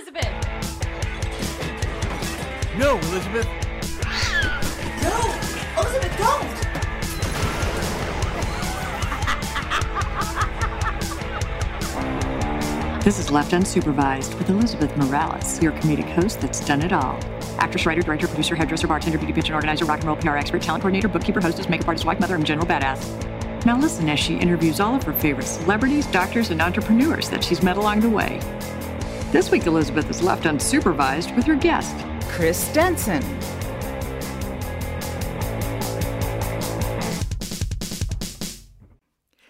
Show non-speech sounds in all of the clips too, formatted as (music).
Elizabeth! No, Elizabeth. No! Elizabeth, don't! This is Left Unsupervised with Elizabeth Morales, your comedic host that's done it all. Actress, writer, director, producer, hairdresser, bartender, beauty pageant organizer, rock and roll PR expert, talent coordinator, bookkeeper, hostess, makeup artist, wife, mother, and general badass. Now listen as she interviews all of her favorite celebrities, doctors, and entrepreneurs that she's met along the way. This week, Elizabeth is left unsupervised with her guest. Chris Denson.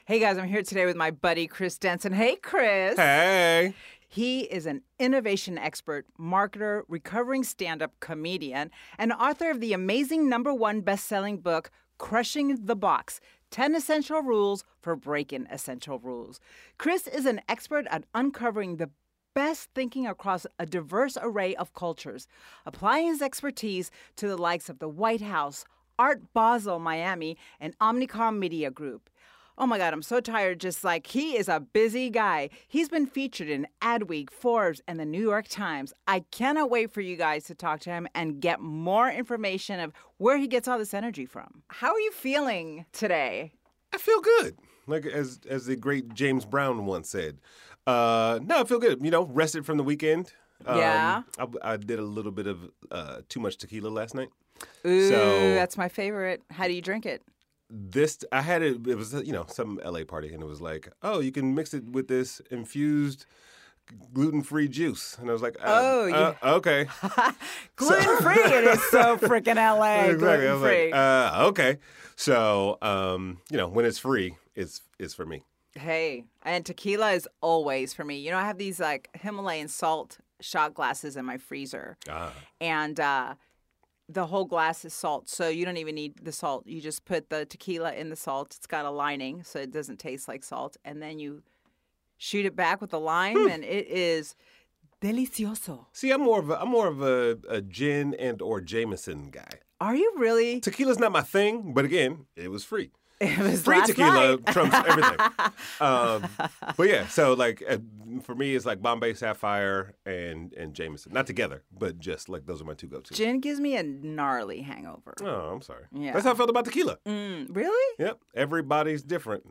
Hey guys, I'm here today with my buddy Chris Denson. Hey Chris. Hey. He is an innovation expert, marketer, recovering stand up comedian, and author of the amazing number one best selling book, Crushing the Box 10 Essential Rules for Breaking Essential Rules. Chris is an expert at uncovering the best thinking across a diverse array of cultures, applying his expertise to the likes of the White House, Art Basel Miami, and Omnicom Media Group. Oh my God, I'm so tired. Just like he is a busy guy. He's been featured in Adweek, Forbes, and the New York Times. I cannot wait for you guys to talk to him and get more information of where he gets all this energy from. How are you feeling today? I feel good. Like as as the great James Brown once said. Uh, no, I feel good. You know, rested from the weekend. Um, Yeah. I, I did a little bit of uh, too much tequila last night. Ooh, So- that's my favorite. How do you drink it? This I had it. It was you know some LA party, and it was like, oh, you can mix it with this infused gluten free juice, and I was like, uh, Oh, you- uh, okay, (laughs) Gluten free. it is so (laughs) freaking LA. exactly. Gluten free. like, uh, okay. So um, you know, when it's free, it's it's for me. Hey, and tequila is always for me. You know, I have these like Himalayan salt shot glasses in my freezer, Ah. and uh, the whole glass is salt, so you don't even need the salt. You just put the tequila in the salt. It's got a lining, so it doesn't taste like salt, and then you shoot it back with the lime, and it is delicioso. See, I'm more of a I'm more of a, a gin and or Jameson guy. Are you really? Tequila's not my thing, but again, it was free. (laughs) It was Free tequila night. trumps everything. (laughs) um, but yeah, so like uh, for me, it's like Bombay Sapphire and and Jameson, not together, but just like those are my two go-to. Gin gives me a gnarly hangover. Oh, I'm sorry. Yeah. That's how I felt about tequila. Mm, really? Yep, everybody's different.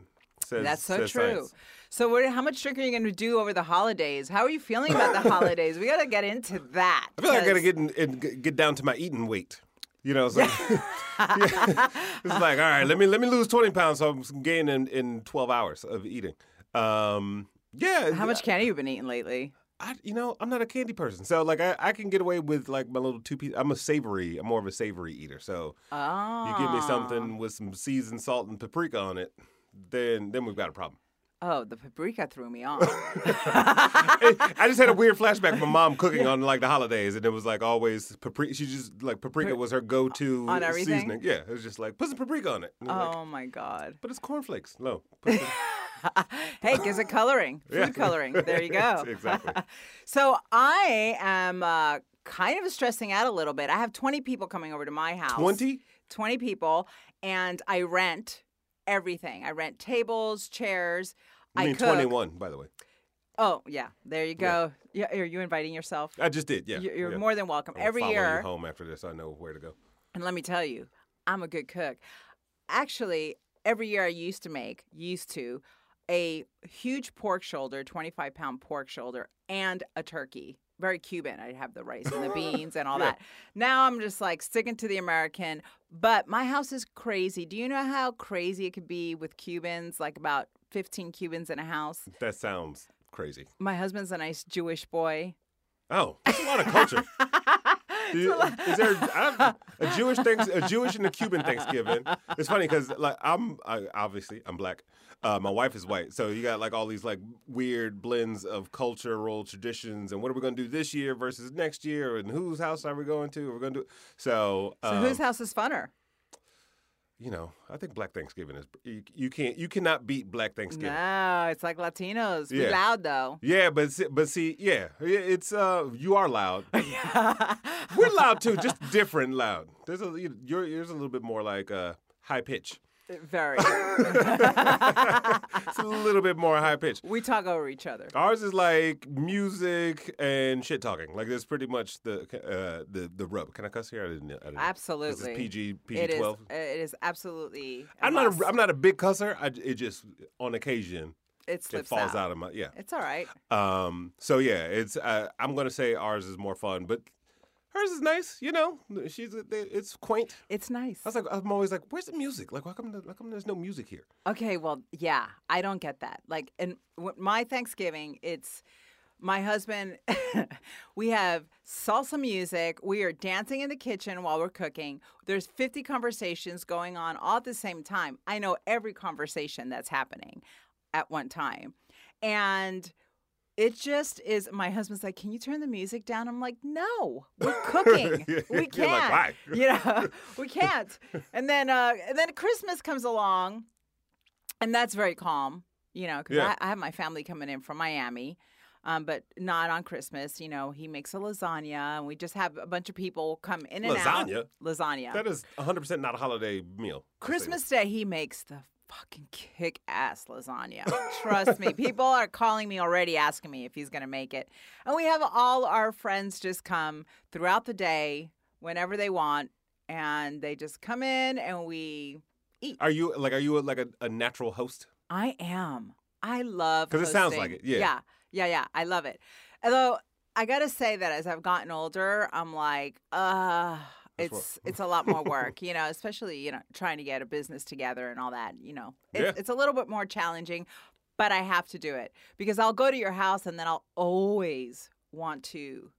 Says, That's so true. science. So, what, how much drinking are you going to do over the holidays? How are you feeling about the (laughs) holidays? We got to get into that. I feel like I got to get in, in, get down to my eating weight. You know, so (laughs) Yeah. it's like all right, let me let me lose twenty pounds, so I'm gaining in, in twelve hours of eating. Um, yeah, How much candy you been eating lately? I, you know, I'm not a candy person, so like I, I can get away with like my little two piece. I'm a savory. I'm more of a savory eater. So Oh, you give me something with some seasoned salt and paprika on it, then then we've got a problem. Oh, the paprika threw me (laughs) off. I just had a weird flashback of my mom cooking (laughs) on like the holidays, and it was like always paprika. She just like paprika was her go-to On everything? seasoning. Yeah, it was just like put some paprika on it. Was like, oh my god! but it's cornflakes. No. (laughs) Hey, gives it coloring, food Yeah. coloring. There you go. exactly. So I am uh, kind of stressing out a little bit. I have 20 people coming over to my house. 20? 20 people, and I rent everything. I rent tables, chairs. I I mean cook. 21, by the way. Oh yeah, there you go. Yeah, are you inviting yourself? I just did. Yeah. You- You're yeah. more than welcome. I'll Every year, You home after this, I know where to go. and let me tell you, I'm a good cook. Actually, every year I used to make, used to, a huge pork shoulder, 25 pound pork shoulder, and a turkey. Very Cuban. I'd have the rice and the (laughs) beans and all Yeah. that. Now I'm just like sticking to the American, but my house is crazy. Do you know how crazy it could be with Cubans? Like about 15 Cubans in a house. That sounds crazy. My husband's a nice Jewish boy. Oh, that's a lot of culture. (laughs) (laughs) You- is there a Jewish thanks a Jewish and a Cuban Thanksgiving? It's funny because like I'm I, obviously I'm black. Uh, my wife is white, so you got like all these like weird blends of cultural traditions and what are we gonna do this year versus next year and whose house are we going to? We're gonna do so. So um, whose house is funner? You know, I think Black Thanksgiving is you, you can't you cannot beat Black Thanksgiving. No, it's like Latinos. Be Yeah. loud though. Yeah, but see- but see, yeah, it's uh, you are loud. (laughs) We're loud too, just different loud. There's a you- you're, yours a little bit more like uh, high pitch. Very. (laughs) (laughs) It's a little bit more high pitched. we talk over each other. Ours is like music and shit talking. Like that's pretty much the uh, the the rub. Can I cuss here? I didn't. I didn't Absolutely. This is PG PG It is. twelve. It is absolutely. i I'm not. A, I'm not a big cusser. I, it just on occasion It it falls out. out of my yeah. It's all right. Um. So yeah, it's. Uh, I'm gonna say ours is more fun, but hers is nice. You know, she's. Uh, it's quaint. It's nice. I was like, I'm always like, where's the music? Like, how come? How come there's no music here? Okay, well, yeah, I don't get that. Like, and my Thanksgiving, it's my husband. (laughs) we have salsa music. We are dancing in the kitchen while we're cooking. There's 50 conversations going on all at the same time. I know every conversation that's happening at one time, and. It just is. My husband's like, "Can you turn the music down?" I'm like, "No, we're (laughs) cooking. We can't. "Why?" You know, (laughs) (laughs) we can't." And then, uh, and then Christmas comes along, and that's very calm, you know, because Yeah. I, I have my family coming in from Miami, um, but not on Christmas. You know, he makes a lasagna, and we just have a bunch of people come in and Lasagna? out. Lasagna. Lasagna. That is 100 percent not a holiday meal. Christmas Day, he makes the fucking kick ass lasagna. Trust me. People are calling me already asking me if he's going to make it. And we have all our friends just come throughout the day whenever they want. And they just come in and we eat. Are you like? Are you like a, a natural host? I am. I love 'Cause it sounds like it, yeah. Yeah. Yeah. Yeah. I love it. Although I got to say that as I've gotten older, I'm like, uh, That's it's it's a lot more work, you know, especially, you know, trying to get a business together and all that, you know. It's, Yeah. it's a little bit more challenging, but I have to do it because I'll go to your house and then I'll always want to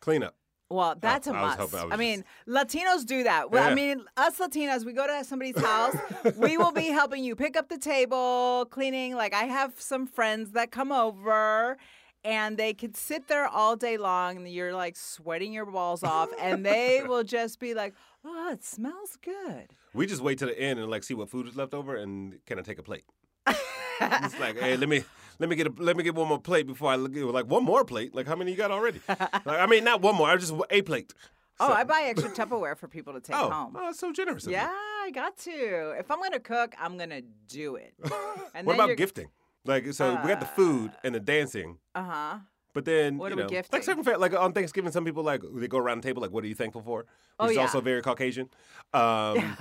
Clean up. well, that's a I must. hoping- I I mean, Latinos do that. Well, I mean, us Latinos, we go to somebody's (laughs) house, we will be (laughs) helping you pick up the table, cleaning. Like, I have some friends that come over and they could sit there all day long and you're like sweating your balls off and they (laughs) will just be like, oh, it smells good. We just wait to the end and like see what food is left over and can I take a plate? it's like, hey, let me let me get a let me get one more plate before I look like one more plate. Like how many you got already? like, I mean, not one more. I just a plate. Oh, So- I buy extra Tupperware for people to take oh, home. oh, that's so generous. of you. Yeah, I got to. If I'm going to cook, I'm going to do it. (laughs) And what about you're- gifting? Like, so we got the food and the dancing, Uh huh. but then What you know, like certain like on Thanksgiving, some people like they go around the table like, "What are you thankful for?" Which Oh, is yeah. also very Caucasian. Um, (laughs)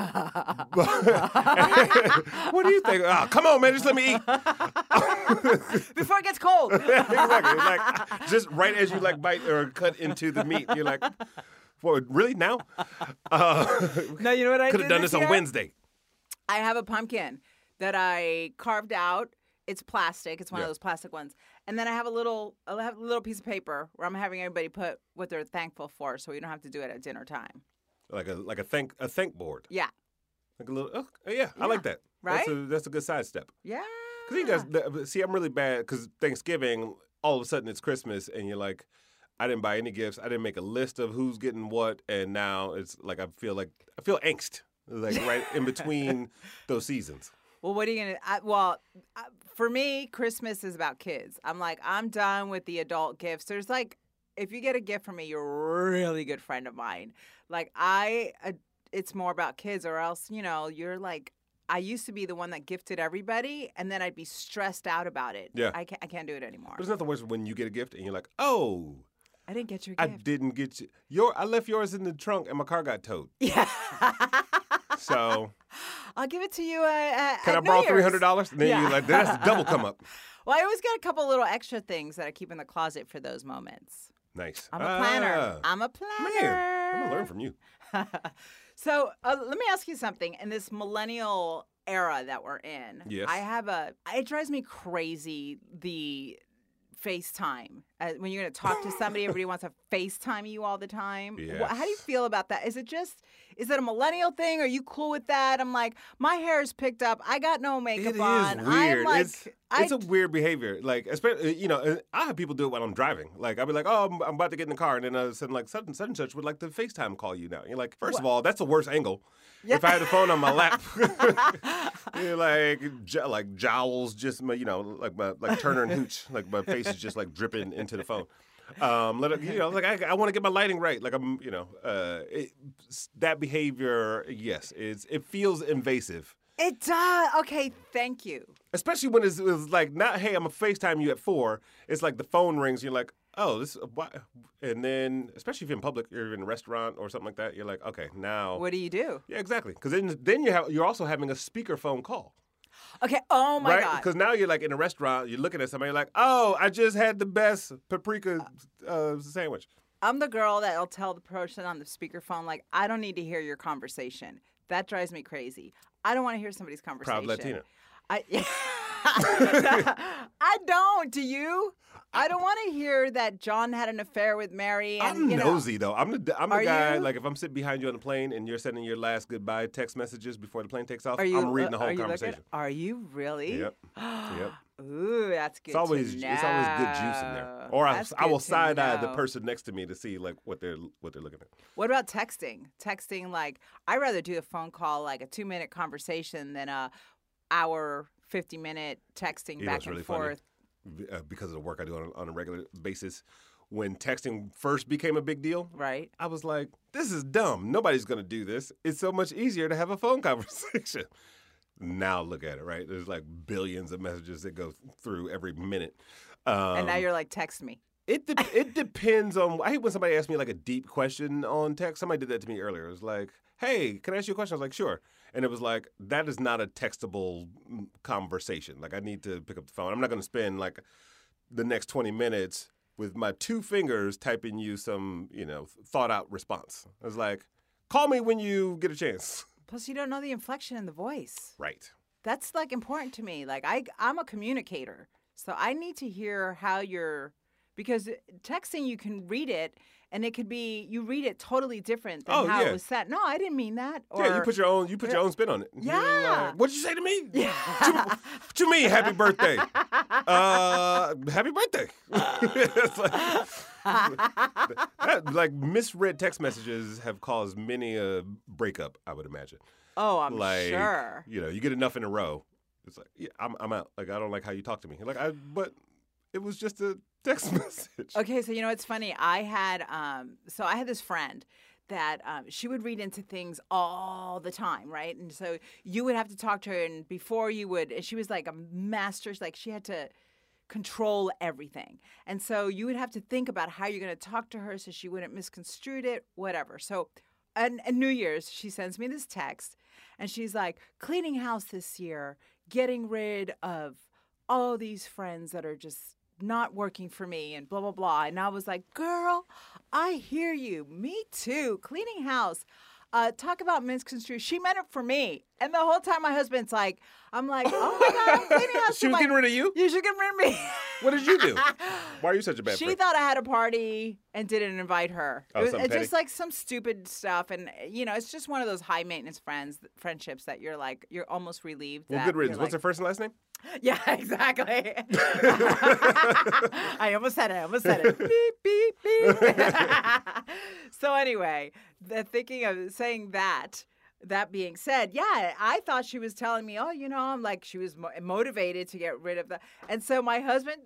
(laughs) what do you think? Oh, come on, man, just let me eat. (laughs) Before it gets cold. exactly. Like just right as you like bite or cut into the meat, you're like, "What? Really now?" Uh, no, you know what I Could have done this on? Wednesday. I have a pumpkin that I carved out. It's plastic. It's one Yeah. of those plastic ones. And then I have a little, I have a little piece of paper where I'm having everybody put what they're thankful for, so we don't have to do it at dinner time. Like a like a thank a thank board. Yeah. Like a little. Oh, yeah, I like that. That's Right? a, that's a good side step. Yeah. Because you guys, see, I'm really bad because Thanksgiving, all of a sudden it's Christmas, and you're like, I didn't buy any gifts. I didn't make a list of who's getting what, and now it's like I feel like I feel angst, like right in between (laughs) those seasons. Well, what are you gonna? I, well, I, for me, Christmas is about kids. I'm like, I'm done with the adult gifts. There's like, if you get a gift from me, you're a really good friend of mine. Like I, uh, it's more about kids, or else you know, you're like. I used to be the one that gifted everybody, and then I'd be stressed out about it. Yeah. I can't. I can't do it anymore. There's nothing worse when you get a gift and you're like, oh, I didn't get your I didn't get you. Your I left yours in the trunk and my car got towed. Yeah. (laughs) So (laughs) I'll give it to you. Uh, uh, can I borrow three hundred dollars? And then Yeah. you're like, that's a double come up. (laughs) Well, I always got a couple little extra things that I keep in the closet for those moments. Nice. I'm a planner. Ah, I'm a planner. man, I'm gonna learn from you. (laughs) so uh, let me ask you something. In this millennial era that we're in, Yes. I have a. It drives me crazy the FaceTime. Uh, when you're going to talk to somebody, everybody wants to (laughs) FaceTime you all the time. Wha- How do you feel about that? Is it just, is it a millennial thing? Are you cool with that? I'm like, my hair is picked up. I got no makeup It is on. weird. I'm like, it's I, it's a weird behavior. Like, especially you know, uh, I have people do it when I'm driving. Like, I'll be like, oh, I'm, I'm about to get in the car, and then all of a sudden, like, such and such and such would like to FaceTime call you now. You're like, first of all, that's the worst angle. If I had the phone on my lap, (laughs) (laughs) you're like, j- like jowls, just my, you know, like my like Turner and Hooch, like my face is just like dripping into the phone. Um, let it, you know, like I, I want to get my lighting right. Like I'm, you know, uh, it, that behavior, yes, it's it feels invasive. It does. Okay, thank you. Especially when it's, it's like not, hey, I'm gonna FaceTime you at four. It's like the phone rings. You're like, oh, this, why? and then especially if you're in public, you're in a restaurant or something like that. You're like, okay, now. What do you do? Yeah, exactly. Because then, then you have you're also having a speakerphone call, Okay. Oh my right? god. Because now you're like in a restaurant, you're looking at somebody, you're like, oh, I just had the best paprika uh, sandwich. I'm the girl that'll tell the person on the speakerphone, like, I don't need to hear your conversation. That drives me crazy. I don't want to hear somebody's conversation. Proud Latina. I, (laughs) I don't. Do you? I don't want to hear that John had an affair with Mary. And, I'm you know, nosy though. I'm the I'm the Are guy. you? Like if I'm sitting behind you on the plane and you're sending your last goodbye text messages before the plane takes off, Are you? I'm reading the whole are you looking- conversation. Are you really? Yep. (gasps) Yep. Ooh, that's good. It's always to it's always good juice in there. Or I, That's I will to side eye the know. person next to me to see like what they're what they're looking at. What about texting? Texting, like, I'd rather do a phone call, like a two minute conversation, than a hour, 50 minute texting You back and really forth. B- Uh, because of the work I do on, on a regular basis. When texting first became a big deal, Right? I was like, this is dumb. Nobody's going to do this. It's so much easier to have a phone (laughs) conversation. now look at it, right? There's like billions of messages that go through every minute. Um, and now you're like, text me. It de- it depends on. I hate when somebody asks me like a deep question on text. Somebody did that to me earlier. It was like, "Hey, can I ask you a question?" I was like, "Sure," and it was like, "That is not a textable mm, conversation. Like, I need to pick up the phone. I'm not going to spend like the next 20 minutes with my two fingers typing you some, you know, thought out response." I was like, "Call me when you get a chance." Plus, you don't know the inflection in the voice. Right. That's like important to me. Like, I, I'm a communicator. So I need to hear how you're, because texting, you can read it. And it could be you read it totally different than Oh, how yeah. it was said. No, I didn't mean that. Or, yeah, you put your own you put your own spin on it. Yeah. like, What'd you say to me? Yeah. What you mean, happy birthday? uh, happy birthday. (laughs) It's like, that- like misread text messages have caused many a breakup. I would imagine. oh, I'm like, sure. You know, you get enough in a row. It's like, yeah, I'm, I'm out. Like, I don't like how you talk to me. Like, I, but it was just a text (laughs) message. Okay, so you know it's funny. I had um, so I had this friend that um, she would read into things all the time, right? And so you would have to talk to her, and before you would, and she was like a master. Like she had to control everything, and so you would have to think about how you're going to talk to her so she wouldn't misconstrue it, whatever. So, and, and New Year's, she sends me this text, and she's like, "Cleaning house this year, getting rid of." all these friends that are just not working for me and blah blah blah and i was like girl i hear you me too cleaning house uh, talk about misconstrued. She meant it for me, and the whole time my husband's like, "I'm like, oh my god, I'm cleaning (laughs) house." She was like, getting rid of you? You should get rid of me. (laughs) What did you do? (laughs) Why are you such a bad she friend? thought I had a party and didn't invite her. Oh, it was it's just like some stupid stuff, and you know, it's just one of those high maintenance friends friendships that you're like, you're almost relieved. well, that good riddance. you're What's her first and last name? (laughs) yeah, exactly. (laughs) I almost said it. I almost said it. beep, beep, beep. so anyway, the thinking of saying that. That being said, yeah, I thought she was telling me, oh, you know, I'm like she was mo- motivated to get rid of the. And so my husband,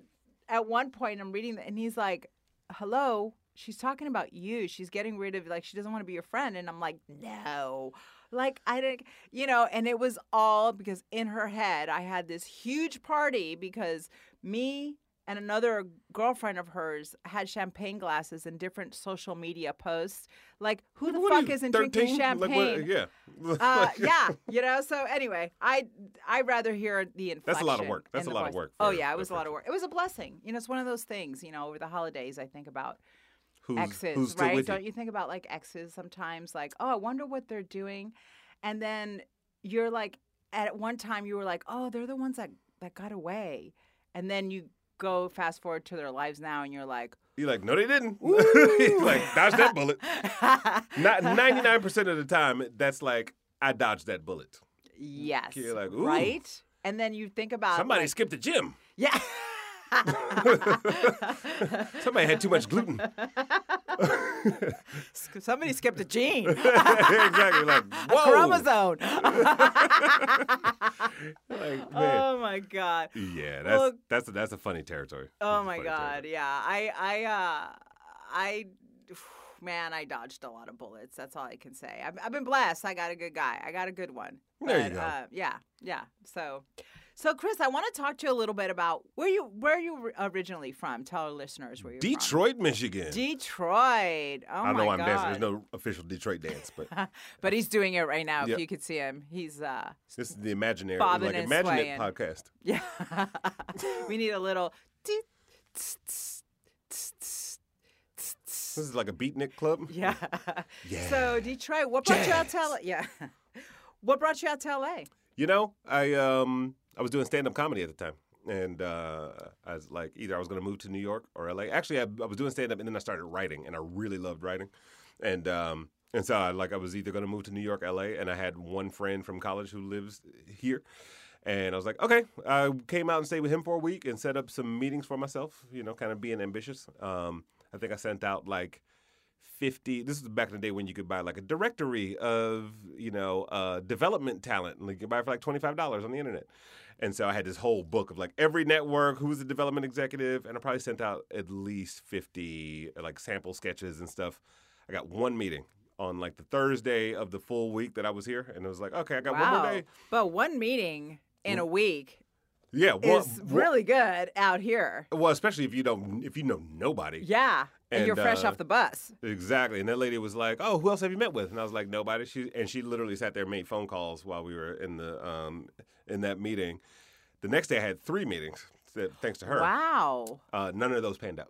at one point, I'm reading, and he's like, "Hello." She's talking about you. She's getting rid of like she doesn't want to be your friend, and I'm like, no, like I didn't, you know. And it was all because in her head, I had this huge party because me and another girlfriend of hers had champagne glasses in different social media posts. Like, who the What fuck you, isn't 13? drinking Like, what- champagne? yeah. (laughs) uh, yeah, you know. So anyway, I I rather hear the inflection. That's a lot of work. That's a lot of work Oh yeah, it was a lot of work. It was a blessing. You know, it's one of those things. You know, over the holidays, I think about Who's, exes, who's right? Don't you? you think about like exes sometimes? Like, oh, I wonder what they're doing, and then you're like, at one time you were like, oh, they're the ones that that got away, and then you go fast forward to their lives now, and you're like, You're like, no, they didn't. (laughs) like, dodge that bullet. (laughs) Not 99% of the time, that's like, I dodged that bullet. yes, You're like, ooh. right? And then you think about Somebody like, skipped the gym. yeah. (laughs) Somebody had too much gluten. Somebody skipped a gene, (laughs) exactly. Like, (laughs) a chromosome. (laughs) Like, man. oh my god. yeah, that's well- that's a, that's a funny territory. Oh my god. territory. Yeah. I I uh I (sighs) man, I dodged a lot of bullets. That's all I can say. I've, I've been blessed. I got a good guy. I got a good one. There you go. Uh, yeah, yeah. So, so Chris, I want to talk to you a little bit about where you where you originally from. Tell our listeners where you're from. Detroit, Michigan. Detroit. Oh I my know I'm God. dancing. There's no official Detroit dance, but (laughs) but he's doing it right now. Yep. If you could see him, he's uh this is the imaginary, Bobbing like and Imagine swaying. It podcast. (laughs) yeah. (laughs) we need a little. This is like a beatnik club. Yeah. Yeah. So Detroit, what brought you out to LA? Yeah. What brought you out to LA? You know, I um I was doing stand up comedy at the time. And uh, I was like, either I was going to move to New York or LA. Actually, I, I was doing stand up and then I started writing, and I really loved writing. And um, and so I like I was either going to move to New York, LA, and I had one friend from college who lives here. And I was like, okay. I came out and stayed with him for a week and set up some meetings for myself, you know, kind of being ambitious. Um, I think I sent out like 50 this is back in the day when you could buy like a directory of you know uh, development talent and you could buy for like $25 on the internet and so i had this whole book of like every network who's a development executive and i probably sent out at least 50 like sample sketches and stuff i got one meeting on like the thursday of the full week that i was here and it was like okay i got one more day But one meeting in a week yeah one, is really good out here. well especially if you don't if you know nobody Yeah. And, you're fresh uh, off the bus. Exactly. And that lady was like, "Oh, who else have you met with?" And I was like, "Nobody." She and she literally sat there and made phone calls while we were in the um in that meeting. The next day I had three meetings thanks to her. Wow. Uh, none of those panned out.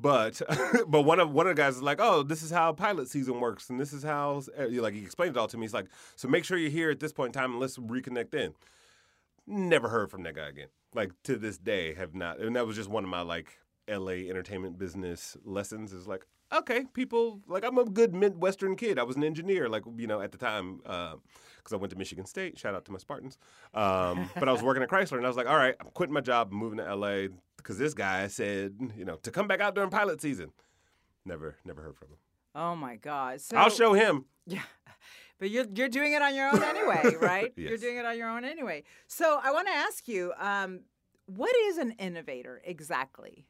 But (laughs) but one of one of the guys is like, "Oh, this is how pilot season works and this is how uh, like he explained it all to me. He's like, "So make sure you're here at this point in time and let's reconnect then." Never heard from that guy again. Like to this day have not. And that was just one of my like LA entertainment business lessons is like, okay, people like I'm a good Midwestern kid. I was an engineer, like you know, at the time, because I went to Michigan State. Shout out to my Spartans. Um, but I was working at Chrysler, and I was like, all right, I'm quitting my job, I'm moving to LA, because this guy said, you know, to come back out during pilot season. Never, never heard from him. Oh my God. So I'll show him. Yeah. (laughs) But you're you're doing it on your own anyway, (laughs) right? yes. You're doing it on your own anyway. So I want to ask you, um, what is an innovator exactly?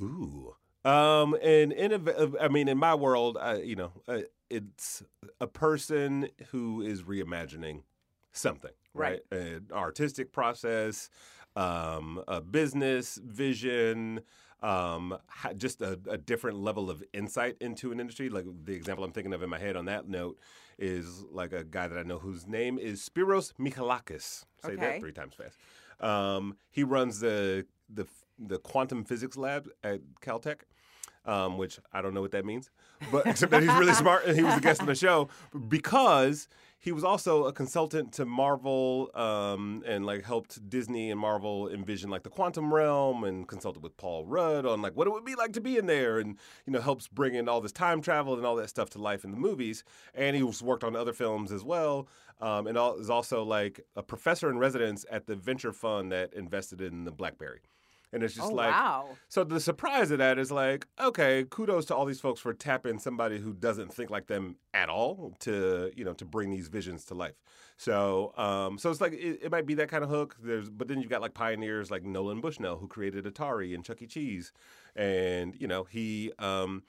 Ooh. Um, and innov- I mean, in my world, uh, you know, uh, it's a person who is reimagining something, right? An artistic process, um, a business vision, um, just a, a different level of insight into an industry. Like the example I'm thinking of in my head on that note is like a guy that I know whose name is Spiros Michalakis. Say Okay. that three times fast. Um, he runs the the the quantum physics lab at Caltech, um, which I don't know what that means, but (laughs) except that he's really smart and he was a guest on the show because he was also a consultant to Marvel um, and like helped Disney and Marvel envision like the quantum realm and consulted with Paul Rudd on like what it would be like to be in there and you know helps bring in all this time travel and all that stuff to life in the movies and he was worked on other films as well um, and all, is also like a professor in residence at the venture fund that invested in the BlackBerry. And it's just oh like wow. so the surprise of that is like, okay, kudos to all these folks for tapping somebody who doesn't think like them at all to, you know, to bring these visions to life. So, um, so it's like it, it might be that kind of hook. There's, but then you've got like pioneers like Nolan Bushnell who created Atari and Chuck E. Cheese, and you know he. Um,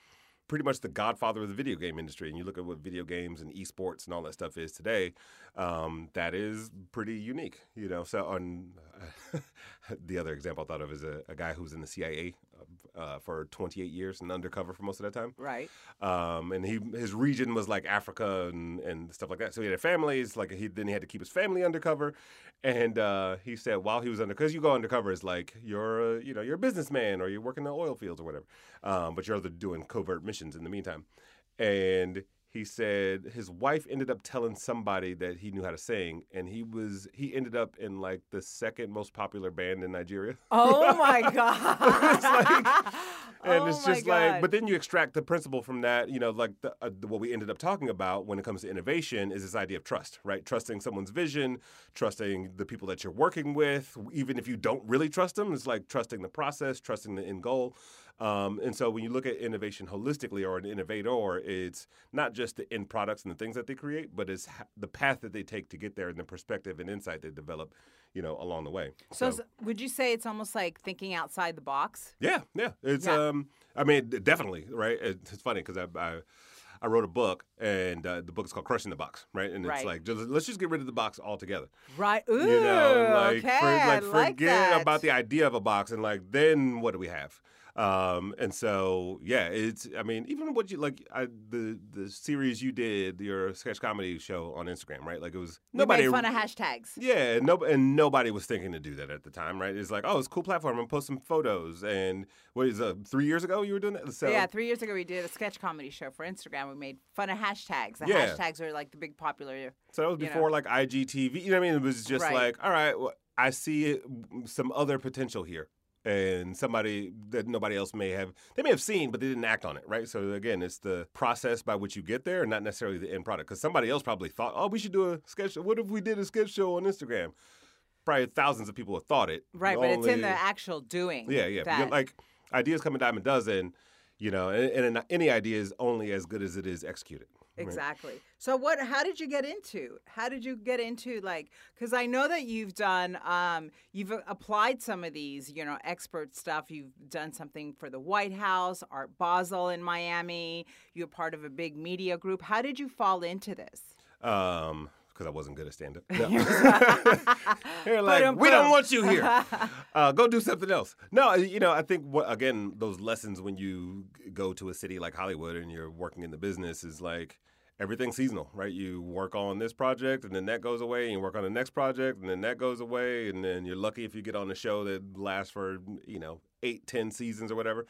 pretty much the godfather of the video game industry. And you look at what video games and esports and all that stuff is today, um, that is pretty unique, you know. So, on (laughs) the other example I thought of is a, a guy who's in the CIA uh, for 28 years and undercover for most of that time. Right. Um, and he his region was like Africa and, and stuff like that. So he had families. Like he then he had to keep his family undercover. And uh, he said while he was under, because you go undercover is like you're a, you know you're a businessman or you're working in the oil fields or whatever, um, but you're other doing covert missions in the meantime. And he said his wife ended up telling somebody that he knew how to sing, and he was he ended up in like the second most popular band in Nigeria. Oh (laughs) my God. and oh it's just like but then you extract the principle from that you know like the, uh, what we ended up talking about when it comes to innovation is this idea of trust right trusting someone's vision trusting the people that you're working with even if you don't really trust them it's like trusting the process trusting the end goal Um, and so when you look at innovation holistically or an innovator, it's not just the end products and the things that they create, but it's ha- the path that they take to get there and the perspective and insight they develop, you know, along the way. So, s- would you say it's almost like thinking outside the box? Yeah, yeah. It's Yeah. um I mean definitely, right? It's, funny cuz I, I I wrote a book and uh, the book is called Crushing the Box, right? And it's like just, let's just get rid of the box altogether. Right. Ooh, you know, like, okay. for- like like forget that. about the idea of a box and like then what do we have? Um, and so yeah, it's I mean even what you like I, the the series you did your sketch comedy show on Instagram, right? Like it was We nobody made fun of hashtags. yeah, and no, and nobody was thinking to do that at the time, right? It's like, oh, it's a cool platform. I'm post some photos. And what is uh, three years ago you were doing that? So yeah, three years ago we did a sketch comedy show for Instagram. We made fun of hashtags. The Yeah. hashtags are like the big popular. so that was you know. before like IGTV. You know what I mean? It was just Right. like, all right, well, I see it, some other potential here. And somebody that nobody else may have, they may have seen, but they didn't act on it, right? So again, it's the process by which you get there, and not necessarily the end product. Because somebody else probably thought, oh, we should do a sketch. show What if we did a sketch show on Instagram? Probably thousands of people have thought it. Right, but it's in the actual doing. Yeah, yeah. that- Like ideas come a dime a dozen, you know, and, and any idea is only as good as it is executed. Right? Exactly. So what how did you get into? How did you get into like cuz I know that you've done um you've applied some of these, you know, expert stuff. You've done something for the White House, Art Basel in Miami. You're part of a big media group. How did you fall into this? Um, because I wasn't good at stand up. (laughs) (laughs) (laughs) They're like, we don't want you here. Uh, go do something else. No, you know, I think what again, those lessons when you go to a city like Hollywood and you're working in the business is like everything's seasonal, right? You work on this project and then that goes away, and you work on the next project and then that goes away, and then you're lucky if you get on a show that lasts for you know eight, ten seasons or whatever.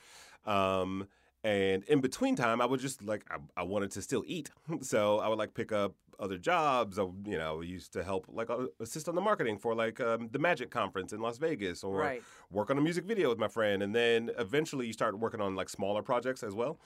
Um, and in between time, I would just like I, I wanted to still eat, (laughs) so I would like pick up other jobs. I, you know, used to help like assist on the marketing for like um, the Magic Conference in Las Vegas, or Right. work on a music video with my friend. And then eventually, you start working on like smaller projects as well.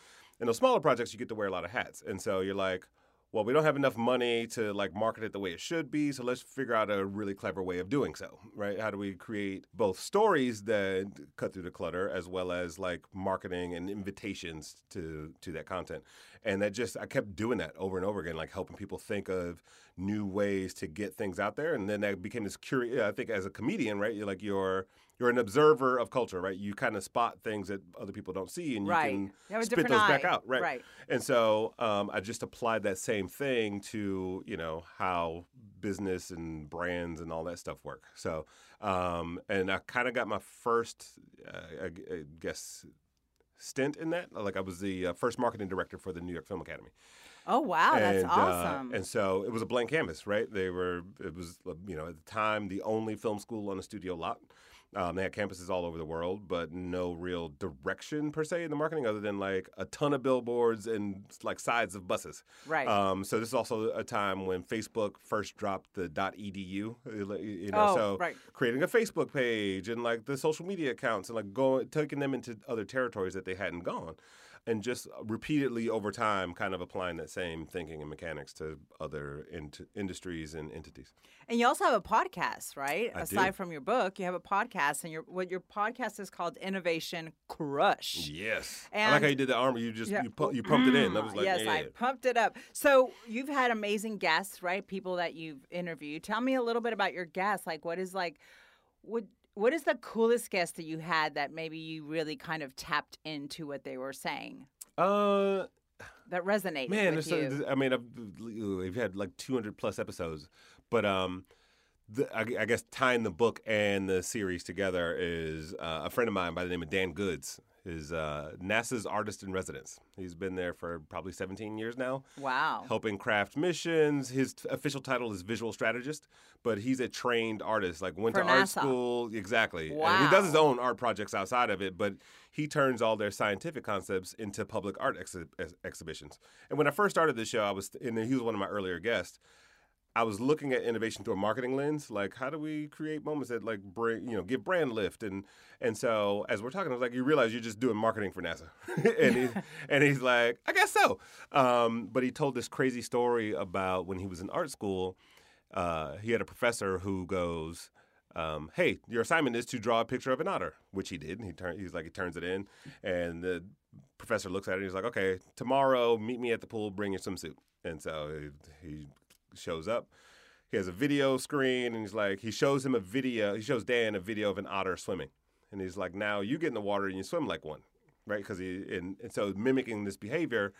And those smaller projects, you get to wear a lot of hats. And so you're like, well, we don't have enough money to like market it the way it should be, so let's figure out a really clever way of doing so, right? How do we create both stories that cut through the clutter as well as like marketing and invitations to to that content? And that just I kept doing that over and over again, like helping people think of new ways to get things out there, and then that became this curious. I think as a comedian, right? You're like you're you're an observer of culture, right? You kind of spot things that other people don't see, and you Right. can You have a spit different those back out, right? Right. And so um, I just applied that same thing to you know how business and brands and all that stuff work. So um, and I kind of got my first, uh, I I guess, stint in that. Like I was the uh, first marketing director for the New York Film Academy. Oh wow, that's and, uh, awesome. and so it was a blank canvas, right? They were, it was, uh, you know, at the time, the only film school on a studio lot. Um, they had campuses all over the world, but no real direction per se in the marketing, other than like a ton of billboards and like sides of buses. Right. Um, so this is also a time when Facebook first dropped the .edu. You know, Oh, so right. creating a Facebook page and like the social media accounts and like going taking them into other territories that they hadn't gone. And just repeatedly over time, kind of applying that same thinking and mechanics to other int- industries and entities. And you also have a podcast, right? I do. Aside from your book, you have a podcast, and your what your podcast is called Innovation Crush. Yes, I like how you did the armor. You just Yeah. you, pu- you pumped it in. That was like yes, yeah. I pumped it up. So you've had amazing guests, right? People that you've interviewed. Tell me a little bit about your guests. Like, what is like, what what is the coolest guest that you had that maybe you really kind of tapped into what they were saying Uh, that resonated Man, with you? so, I mean, I've, we've had like 200 plus episodes, but um, the, I, I guess tying the book and the series together is uh, a friend of mine by the name of Dan Goods. Is uh, NASA's artist in residence. He's been there for probably 17 years now, wow. helping craft missions. His t- official title is visual strategist, but he's a trained artist. Like went For to art school, exactly. And he does his own art projects outside of it, but he turns all their scientific concepts into public art exhi- ex- exhibitions. And when I first started this show, I was, and he was one of my earlier guests. I was looking at innovation through a marketing lens, like how do we create moments that like bring, you know, give brand lift, and and so as we're talking, I was like, you realize you're just doing marketing for NASA, (laughs) and he, and he's like, I guess so, um, but he told this crazy story about when he was in art school, uh, he had a professor who goes, um, "Hey, your assignment is to draw a picture of an otter," which he did. He turn, he's like he turns it in, and the professor looks at it. and He's like, "Okay, tomorrow, meet me at the pool. Bring your swimsuit." And so he, he shows up. He has a video screen, and he's like, he shows him a video. He shows Dan a video of an otter swimming, and he's like, "Now you get in the water and you swim like one." right? Because he and, and so mimicking this behavior,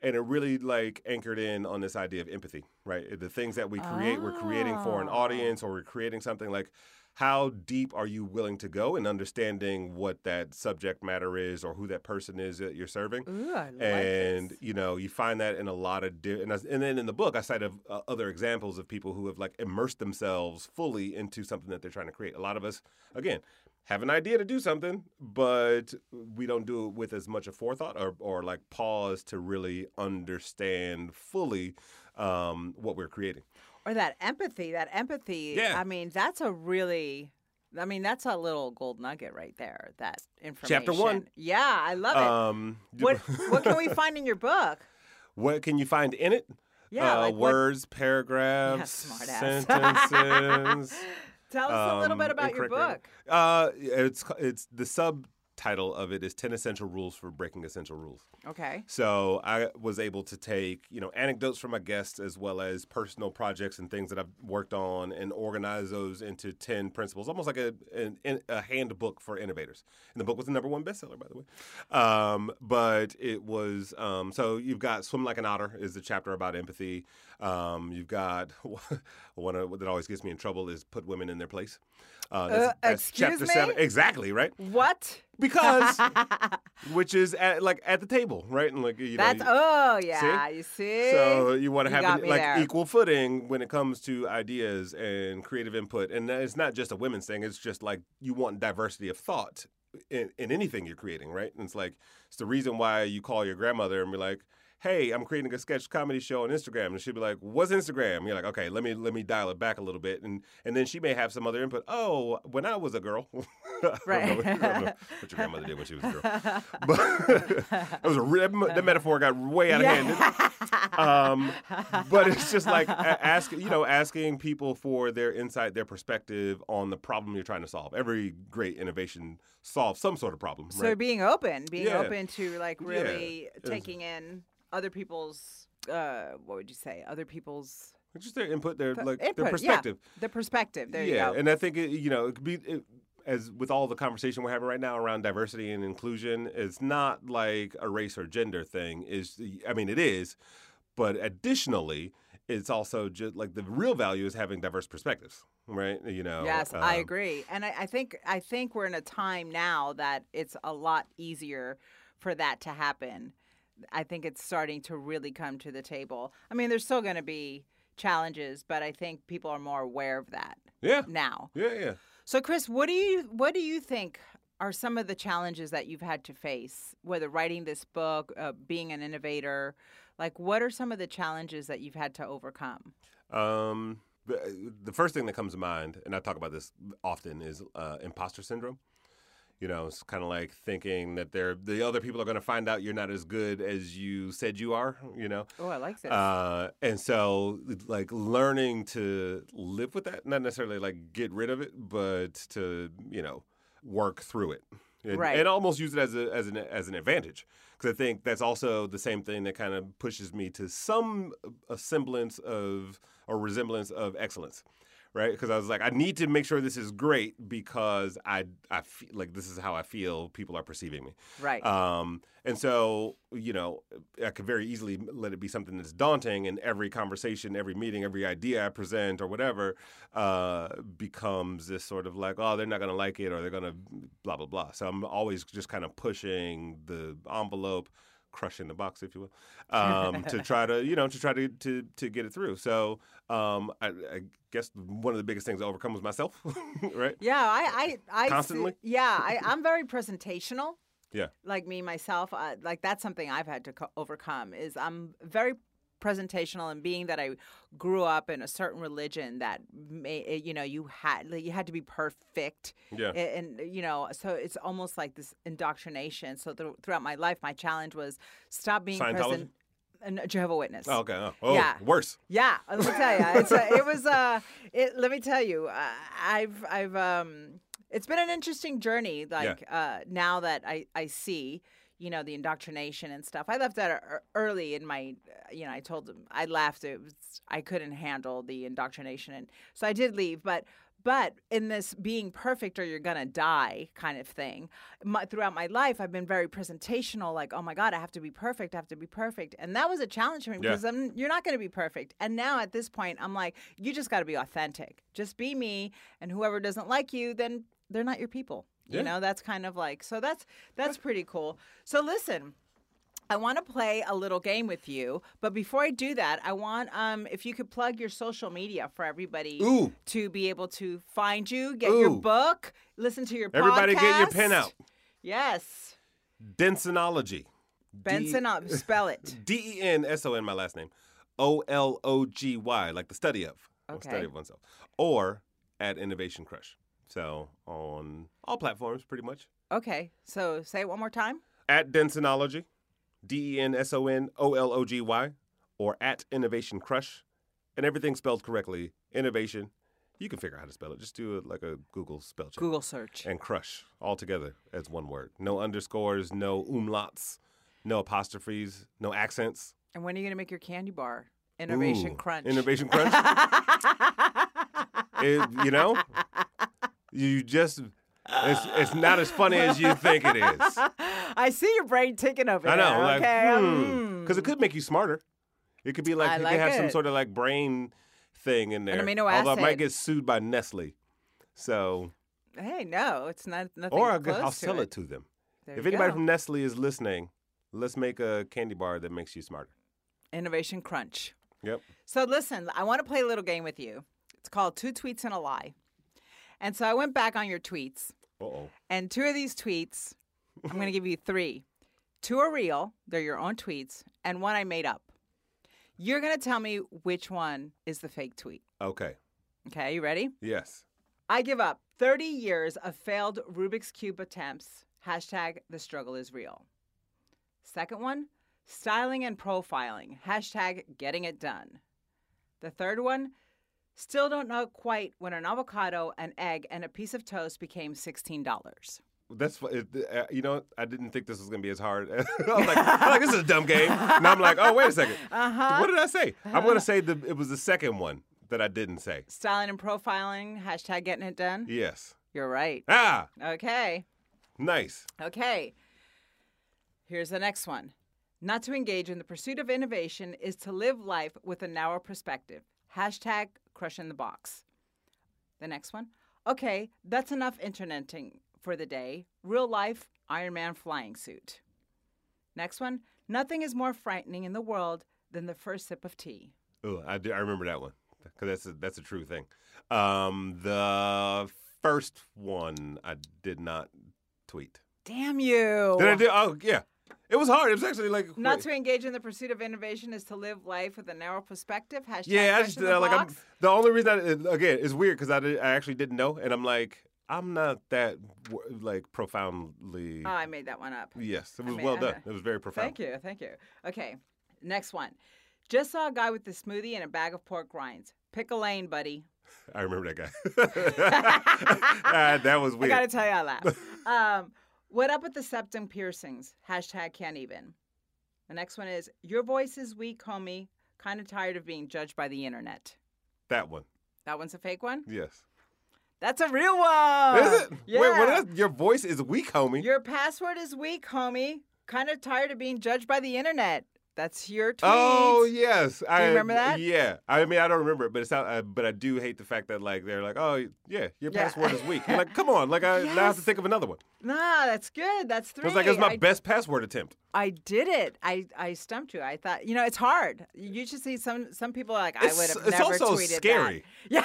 and it really like anchored in on this idea of empathy, right? The things that we create, we're creating for an ah. audience, or we're creating something like. How deep are you willing to go in understanding what that subject matter is, or who that person is that you're serving? Ooh, I like and this. you know you find that in a lot of di- and, I- and then in the book I cite of, uh, other examples of people who have like immersed themselves fully into something that they're trying to create. A lot of us, again, have an idea to do something, but we don't do it with as much of forethought or or like pause to really understand fully um, what we're creating. Or that empathy, that empathy. Yeah. I mean, that's a really, I mean, that's a little gold nugget right there. That information. Chapter one. Yeah, I love it. Um, what What can we (laughs) find in your book? what can you find in it? Yeah, uh, like what- words, paragraphs, (laughs) smart ass. sentences. (laughs) Tell us a little bit um, about your book. Uh, it's it's the subtitle of it is Ten Essential Rules for Breaking Essential Rules. Okay. So I was able to take you know anecdotes from my guests as well as personal projects and things that I've worked on and organize those into ten principles, almost like a an, a handbook for innovators. And the book was the number one bestseller, by the way. Um, but it was um, so you've got swim like an otter is the chapter about empathy. Um, you've got (laughs) one that always gets me in trouble is put women in their place. Uh, Uh, excuse chapter me? seven, exactly right What? because (laughs) which is at, like at the table, right? And like you know, That's you- oh yeah, you see. so you want to have an, like there. equal footing when it comes to ideas and creative input, and it's not just a women's thing. It's just like you want diversity of thought in, in anything you're creating, right? And it's like it's the reason why you call your grandmother and be like. Hey, I'm creating a sketch comedy show on Instagram, and she'd be like, "What's Instagram?" And you're like, "Okay, let me let me dial it back a little bit," and and then she may have some other input. Oh, when I was a girl, Right. (laughs) I don't know what your grandmother did when she was a girl, (laughs) but (laughs) it was a the metaphor got way out of hand um, but it's just like a- ask you know asking people for their insight their perspective on the problem you're trying to solve every great innovation solves some sort of problem So right? being open, being Yeah. open to like really It's- taking in other people's uh what would you say? Other people's just their input their like input, their yeah, perspective the perspective. There yeah you go. and i think it, you know it could be it, as with all the conversation we're having right now around diversity and inclusion it's not like a race or gender thing is i mean it is but additionally it's also just like the real value is having diverse perspectives right you know Yes, I um, agree, and I, I think I think we're in a time now that it's a lot easier for that to happen. I think it's starting to really come to the table. I mean, there's still going to be challenges, but I think people are more aware of that yeah now. yeah yeah So, Chris, what do you what do you think are some of the challenges that you've had to face, whether writing this book, uh, being an innovator? Like, what are some of the challenges that you've had to overcome? Um, the, the first thing that comes to mind, and I talk about this often, is uh, imposter syndrome. You know, it's kind of like thinking that they're the other people are going to find out you're not as good as you said you are. You know, Oh, I like that. uh, and so like learning to live with that, not necessarily like get rid of it, but to you know work through it, and, Right. and almost use it as a as an as an advantage. Because I think that's also the same thing that kind of pushes me to some a semblance of or resemblance of excellence. Right, because I was like, I need to make sure this is great because I, I feel like this is how I feel people are perceiving me. right. Um, and so, you know, I could very easily let it be something that's daunting, and every conversation, every meeting, every idea I present or whatever uh, becomes this sort of like, oh, they're not going to like it or they're going to blah, blah, blah. So I'm always just kind of pushing the envelope. Crushing the box, if you will, (laughs) um, to try to you know to try to to, to get it through. So um, I, I guess one of the biggest things I overcome was myself, (laughs) right? Yeah, I, I, I see- Constantly? yeah, I, I'm very presentational. Yeah. Like me myself, uh, like that's something I've had to co- overcome. Is I'm very presentational, and being that I grew up in a certain religion that may, eh, you know, you had like, you had to be perfect. Yeah. And, you know, so it's almost like this indoctrination. So th- throughout my life, my challenge was stop being present. a Jehovah Witness. Oh, okay. Oh, oh, Yeah. worse. Yeah, let me tell you, it's a, it was uh, it. Let me tell you, uh, I've I've um, it's been an interesting journey. Like uh, now that I I see, you know, the indoctrination and stuff. I left that early in my, uh, you know, I told them I left. It was I couldn't handle the indoctrination, and so I did leave. But but in this being perfect or you're gonna die kind of thing, my, throughout my life, I've been very presentational. Like, oh my God, I have to be perfect. I have to be perfect, and that was a challenge for me Yeah. because I'm, you're not gonna be perfect. And now at this point, I'm like, you just got to be authentic. Just be me, and whoever doesn't like you, then they're not your people. Yeah. You know, that's kind of like so. That's that's pretty cool. So listen. I want to play a little game with you, but before I do that, I want um if you could plug your social media for everybody Ooh. to be able to find you, get your book, listen to your pen. Everybody get your podcast. pen out. Yes. Densonology. Benson, uh, spell it. (laughs) D E N S O N, my last name. O L O G Y, like the study of. or Okay. Study of oneself. Or at Innovation Crush. So on all platforms, pretty much. Okay. So say it one more time. At Densonology, D E N S O N O L O G Y, or at Innovation Crush. And everything spelled correctly. Innovation. You can figure out how to spell it. Just do it like a Google spell check. Google search. and crush all together as one word. No underscores, no umlauts, no apostrophes, no accents. And when are you going to make your candy bar? Innovation Ooh, Crunch. Innovation crunch. (laughs) It- you know, you just it's it's not as funny as you think it is. (laughs) I see your brain ticking over I there. know, like okay. hmm, because it could make you smarter. It could be like I you could like have some sort of like brain thing in there. amino Although I might get sued by Nestle, so Hey, no, it's not nothing. or I'll, I'll sell it. it to them. There if anybody go. from Nestle is listening, let's make a candy bar that makes you smarter. Innovation Crunch. Yep. So listen, I want to play a little game with you. It's called Two Tweets and a Lie. And so I went back on your tweets, Uh oh. and two of these tweets, I'm going to give you three. Two are real, they're your own tweets, and one I made up. You're going to tell me which one is the fake tweet. Okay. Okay, you ready? Yes. I give up 30 years of failed Rubik's Cube attempts. Hashtag the struggle is real. Second one, styling and profiling. Hashtag getting it done. The third one, still don't know quite when an avocado, an egg, and a piece of toast became $16. That's fu- it, uh, you know I didn't think this was gonna be as hard. (laughs) I was like, I'm like this is a dumb game. And I'm like, oh wait a second. Uh-huh. What did I say? I'm gonna say the it was the second one that I didn't say. Styling and profiling. Hashtag getting it done. Yes. You're right. Ah, Okay. nice. Okay. Here's the next one. Not to engage in the pursuit of innovation is to live life with a narrow perspective. Hashtag crushing the box. The next one. Okay, that's enough interneting for the day. Real life Iron Man flying suit. Next one. Nothing is more frightening in the world than the first sip of tea. Oh, I, do, I remember that one because that's a, that's a true thing. Um, the first one I did not tweet. Damn you. Did I do? Oh yeah, it was hard. It was actually like Not wait. to engage in the pursuit of innovation is to live life with a narrow perspective. Hashtag Yeah, I just uh, like I'm, the only reason I, uh, again it's weird because I did, I actually didn't know, and I'm like I'm not that like profoundly. Oh, I made that one up. yes, it was mean, well done. It was very profound. Thank you, thank you. Okay, next one. Just saw a guy with a smoothie and a bag of pork rinds. Pick a lane, buddy. I remember that guy. (laughs) (laughs) Ah, that was weird. I gotta tell you, I laughed. um, what up with the septum piercings? Hashtag can't even. The next one is your voice is weak, homie. Kind of tired of being judged by the internet. That one. That one's a fake one. Yes. That's a real one. Is it? Yeah. Wait, what is, your voice is weak, homie. Your password is weak, homie. Kind of tired of being judged by the internet. That's your tweet. Oh yes, do I remember that? Yeah, I mean I don't remember it, but it's not. Uh, but I do hate the fact that like they're like, oh yeah, your Yeah. password is weak. You're like, (laughs) come on, like I now have to think of another one. Nah, that's good. That's three. It was like it was my I, best password attempt. I did it. I, I stumped you. I thought you know it's hard. You just see some some people are like I would have it's never also tweeted scary. that. (laughs) Yeah.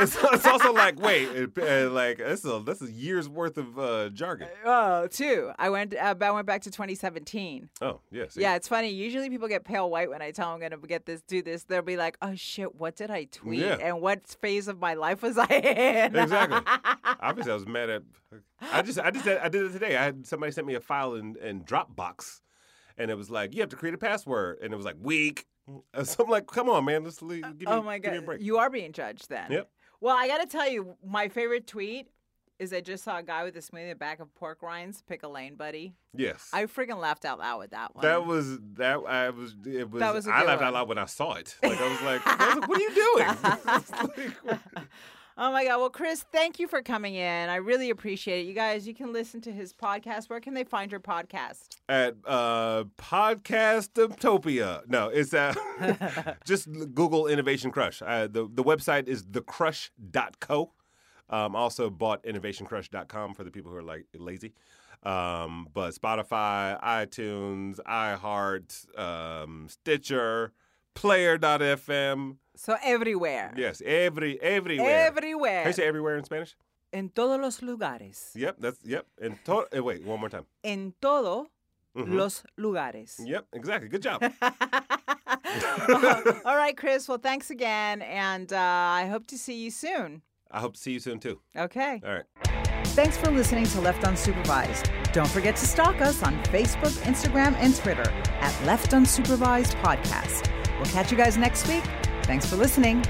It's, it's also like wait, it, uh, like this is a, this is years worth of uh, jargon. oh, two. I went. Uh, I went back to 2017. Oh yes, Yeah, it's funny. Usually people get pale white when I tell them I'm gonna get this, do this. They'll be like, "Oh shit, what did I tweet? Yeah. And what phase of my life was I in?" (laughs) Exactly. Obviously, I was mad at. I just, I just, I did it today. I had somebody sent me a file in, in Dropbox, and it was like you have to create a password, and it was like week. (laughs) So I'm like, come on, man, let's leave, uh, give me, oh my give me a god, break. you are being judged then. Yep. Well, I got to tell you, my favorite tweet is I just saw a guy with a smoothie in the back of pork rinds. Pick a lane, buddy. yes, I freaking laughed out loud with that one. that was that. I was. It was. That was I laughed one. out loud when I saw it. Like I was (laughs) like, I was like what are you doing? (laughs) Oh my God. Well, Chris, thank you for coming in. I really appreciate it. You guys, you can listen to his podcast. Where can they find your podcast? at uh podcastopia no it's uh (laughs) (laughs) just google innovation crush uh, the, the website is thecrush.co um also bought innovationcrush.com for the people who are like lazy um but spotify itunes iheart um stitcher player.fm So everywhere. yes every everywhere Everywhere. Can you say everywhere in spanish En todos los lugares. yep that's yep and to- uh, wait one more time En todo Mhm. los lugares. yep exactly good job (laughs) All right, Chris. Well, thanks again. And uh, I hope to see you soon. i hope to see you soon too Okay. all right Thanks for listening to Left Unsupervised. Don't forget to stalk us on Facebook, Instagram, and Twitter at Left Unsupervised Podcast. We'll catch you guys next week. Thanks for listening.